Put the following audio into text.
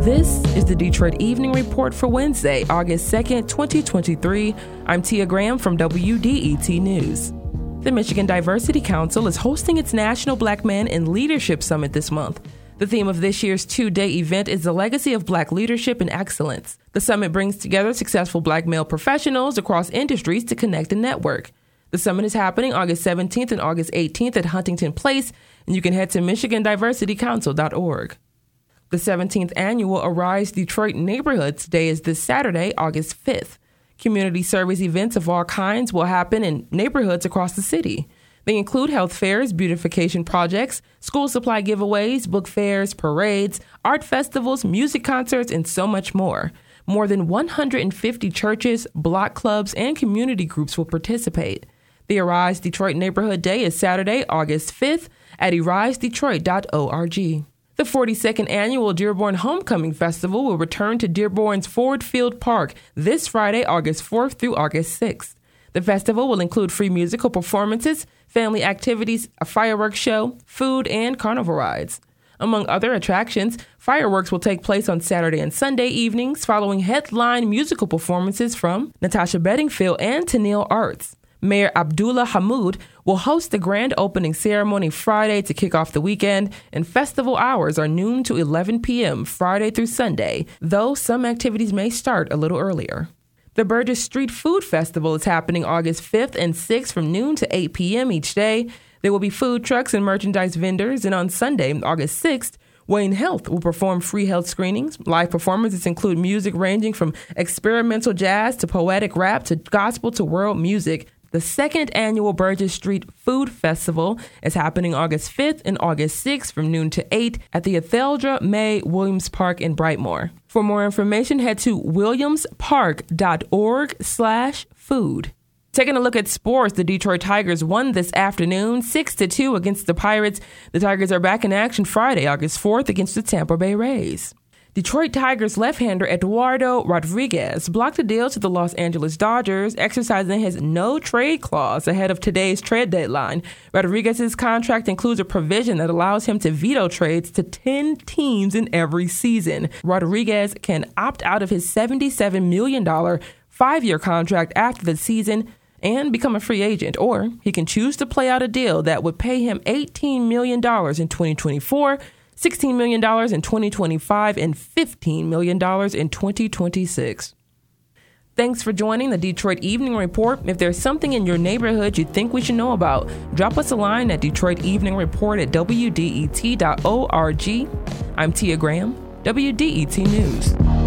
This is the Detroit Evening Report for Wednesday, August 2nd, 2023. I'm Tia Graham from WDET News. The Michigan Diversity Council is hosting its National Black Men in Leadership Summit this month. The theme of this year's two day event is the legacy of black leadership and excellence. The summit brings together successful black male professionals across industries to connect and network. The summit is happening August 17th and August 18th at Huntington Place, and you can head to MichiganDiversityCouncil.org. The 17th annual Arise Detroit Neighborhoods Day is this Saturday, August 5th. Community service events of all kinds will happen in neighborhoods across the city. They include health fairs, beautification projects, school supply giveaways, book fairs, parades, art festivals, music concerts, and so much more. More than 150 churches, block clubs, and community groups will participate. The Arise Detroit Neighborhood Day is Saturday, August 5th at arisedetroit.org. The 42nd annual Dearborn Homecoming Festival will return to Dearborn's Ford Field Park this Friday, August 4th through August 6th. The festival will include free musical performances, family activities, a fireworks show, food, and carnival rides. Among other attractions, fireworks will take place on Saturday and Sunday evenings following headline musical performances from Natasha Bedingfield and Tenille Arts. Mayor Abdullah Hammoud will host the grand opening ceremony Friday to kick off the weekend, and festival hours are noon to 11 p.m. Friday through Sunday, though some activities may start a little earlier. The Burgess Street Food Festival is happening August 5th and 6th from noon to 8 p.m. each day. There will be food trucks and merchandise vendors, and on Sunday, August 6th, Wayne Health will perform free health screenings. Live performances include music ranging from experimental jazz to poetic rap to gospel to world music. The second annual Burgess Street Food Festival is happening August 5th and August 6th from noon to 8 at the Etheldra May Williams Park in Brightmoor. For more information, head to williamspark.org slash food. Taking a look at sports, the Detroit Tigers won this afternoon 6 to 2 against the Pirates. The Tigers are back in action Friday, August 4th against the Tampa Bay Rays. Detroit Tigers left-hander Eduardo Rodriguez blocked a deal to the Los Angeles Dodgers, exercising his no-trade clause ahead of today's trade deadline. Rodriguez's contract includes a provision that allows him to veto trades to 10 teams in every season. Rodriguez can opt out of his $77 million five-year contract after the season and become a free agent, or he can choose to play out a deal that would pay him $18 million in 2024 $16 million in 2025 and $15 million in 2026. Thanks for joining the Detroit Evening Report. If there's something in your neighborhood you think we should know about, drop us a line at Detroit Evening Report at WDET.org. I'm Tia Graham, WDET News.